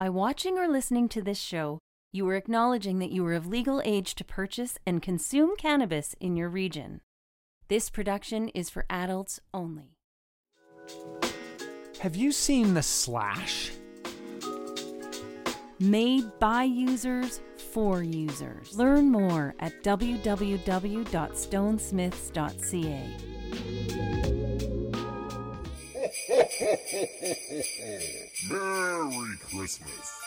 By watching or listening to this show, you are acknowledging that you are of legal age to purchase and consume cannabis in your region. This production is for adults only. Have you seen The Slash? Made by users for users. Learn more at www.stonesmiths.ca. Merry Christmas.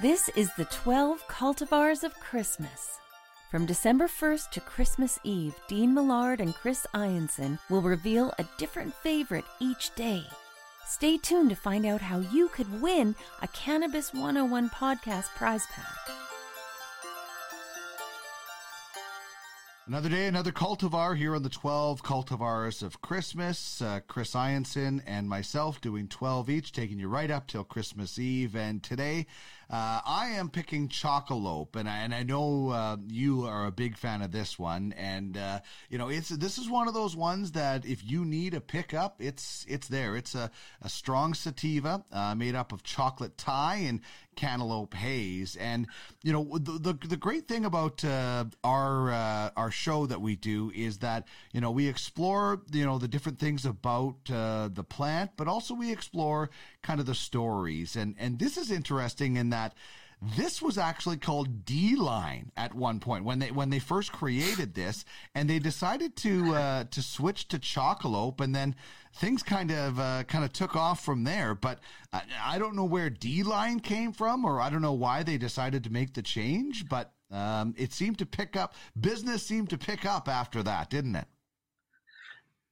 This is the 12 cultivars of Christmas. From December 1st to Christmas Eve, Dean Millard and Chris Ianson will reveal a different favorite each day. Stay tuned to find out how you could win a Cannabis 101 podcast prize pack. Another day, another cultivar here on the 12 cultivars of Christmas. Uh, Chris Ianson and myself doing 12 each, taking you right up till Christmas Eve. And today, uh, I am picking Chocolope, and I, and I know uh, you are a big fan of this one. And uh, you know, it's this is one of those ones that if you need a pickup, it's it's there. It's a, a strong sativa uh, made up of chocolate Thai and cantaloupe haze. And you know, the the, the great thing about uh, our uh, our show that we do is that you know we explore you know the different things about the plant, but also we explore kind of the stories. And and this is interesting in that this was actually called D line at one point when they when they first created this, and they decided to uh, to switch to Chocolope, and then things kind of uh, kind of took off from there. But I, I don't know where D line came from, or I don't know why they decided to make the change. But um, it seemed to pick up. Business seemed to pick up after that, didn't it?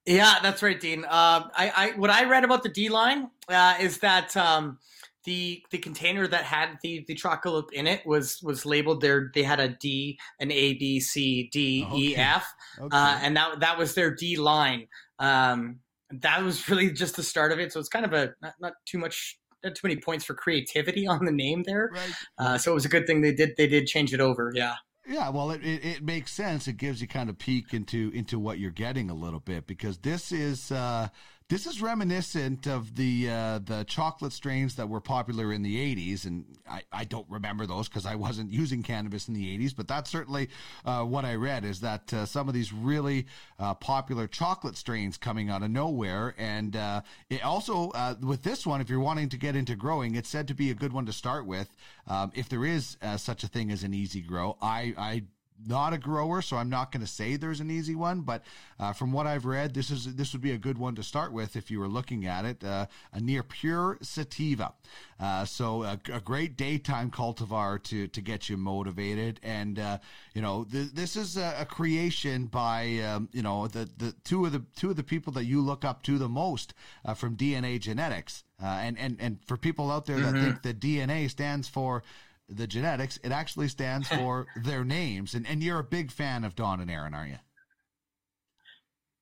Yeah, that's right, Dean. Uh, I, I what I read about the D line uh, is that um, the the container that had the the chocolate in it was was labeled there. They had a D, an A, B, C, D, okay. E, F, uh, okay. uh, and that that was their D line. Um, that was really just the start of it. So it's kind of a not, not too much not too many points for creativity on the name there. Right. Uh, so it was a good thing they did they did change it over. Yeah. Yeah, well, it, it, it, makes sense. It gives you kind of peek into into what you're getting a little bit because this is uh, this is reminiscent of the uh, the chocolate strains that were popular in the 80s, and I, I don't remember those because I wasn't using cannabis in the 80s. But that's certainly uh, what I read is that uh, some of these really uh, popular chocolate strains coming out of nowhere, and uh, it also uh, with this one, if you're wanting to get into growing, it's said to be a good one to start with. Um, if there is such a thing as an easy grow, I I not a grower, so I'm not going to say there's an easy one. But uh, from what I've read, this is this would be a good one to start with if you were looking at it. Uh, a near pure sativa, uh, so a, a, great daytime cultivar to to get you motivated. And uh, you know, th- this is a, a creation by um, you know the the two of the two of the people that you look up to the most uh, from DNA genetics. Uh, and and and for people out there that mm-hmm. think that DNA stands for the genetics, it actually stands for their names. And and you're a big fan of Don and Aaron, aren't you?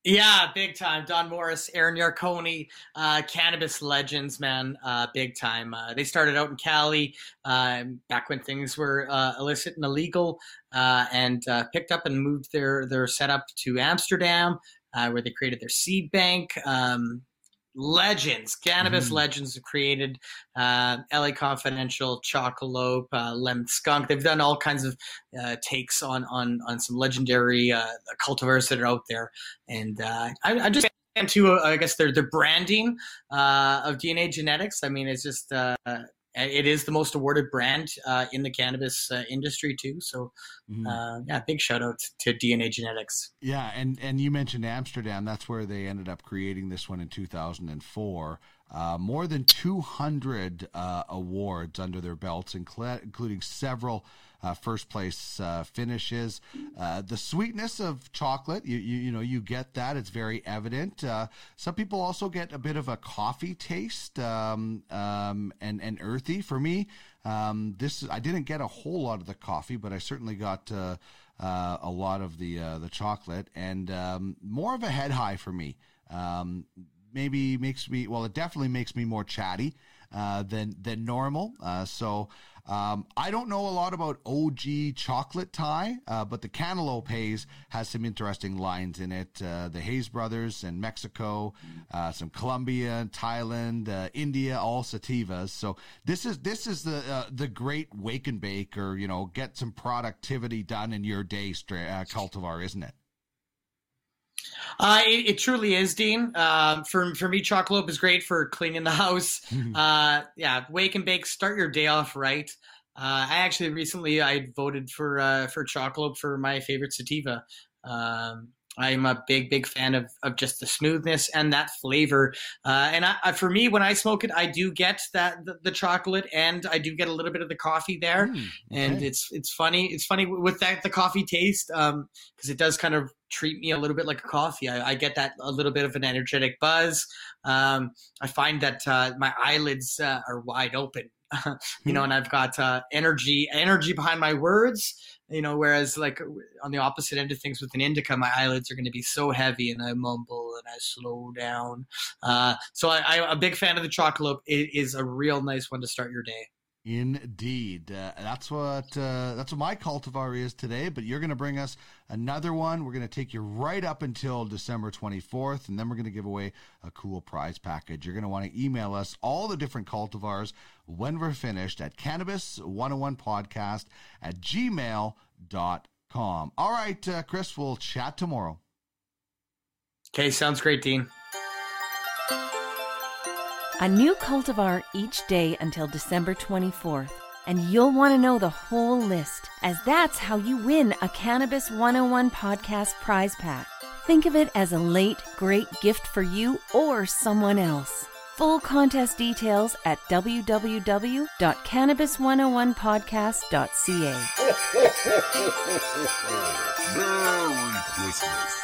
Yeah, big time. Don Morris, Aaron Yarkoni, uh, cannabis legends, man, uh, big time. Uh, they started out in Cali um, back when things were uh, illicit and illegal, uh, and uh, picked up and moved their their setup to Amsterdam, where they created their seed bank. Um, legends, cannabis mm. legends have created uh, LA Confidential, Chocolope, uh, Lem Skunk. They've done all kinds of uh, takes on on on some legendary uh, cultivars that are out there, and uh, I, I just to uh, I guess their their branding uh, of DNA genetics. I mean, it's just uh, it is the most awarded brand uh, in the cannabis uh, industry too. So, mm-hmm. uh, yeah, big shout out to DNA Genetics. Yeah, and and you mentioned Amsterdam. That's where they ended up creating this one in 2004. Uh, more than 200 uh, awards under their belts, including several uh, first place uh, finishes. Uh, the sweetness of chocolate, you, you, you know, you get that. It's very evident. Uh, some people also get a bit of a coffee taste um, um, and and earthy. For me, um, this I didn't get a whole lot of the coffee, but I certainly got. A lot of the the chocolate and um, more of a head high for me. Um, maybe makes me well, it definitely makes me more chatty. uh, than than normal. Uh, so um, I don't know a lot about OG chocolate Thai, uh, but the Cantaloupe Haze has some interesting lines in it. Uh, the Haze brothers in Mexico, uh, some Colombia, Thailand, uh, India, all sativas. So this is this is the the great wake and bake, or you know, get some productivity done in your day, cultivar, isn't it? Uh, it, it, truly is, Dean. Uh, for for me, Chocolope is great for cleaning the house. uh, yeah, wake and bake. Start your day off right. Uh, I actually recently I voted for uh, for Chocolope for my favorite sativa. Um, I'm a big, big fan of, of just the smoothness and that flavor. Uh, and I, I, for me, when I smoke it, I do get that the, the, chocolate and I do get a little bit of the coffee there. Mm, okay. And it's it's funny. It's funny with that the coffee taste because um, it does kind of treat me a little bit like a coffee. I, I get that a little bit of an energetic buzz. Um, I find that uh, my eyelids uh, are wide open. you know, hmm. and I've got uh, energy, energy behind my words, you know, whereas like on the opposite end of things with an indica, my eyelids are going to be so heavy and I mumble and I slow down. Uh, so I, am a big fan of the chocolate. It is a real nice one to start your day. Indeed, uh, that's what uh, that's what my cultivar is today. But you're going to bring us another one. We're going to take you right up until December 24th, and then we're going to give away a cool prize package. You're going to want to email us all the different cultivars when we're finished at Cannabis 101 Podcast at gmail.com. All right, uh, Chris, we'll chat tomorrow. Okay, sounds great, Dean. A new cultivar each day until December 24th. And you'll want to know the whole list, as that's how you win a Cannabis 101 podcast prize pack. Think of it as a late, great gift for you or someone else. Full contest details at www.cannabis101podcast.ca. Merry Christmas.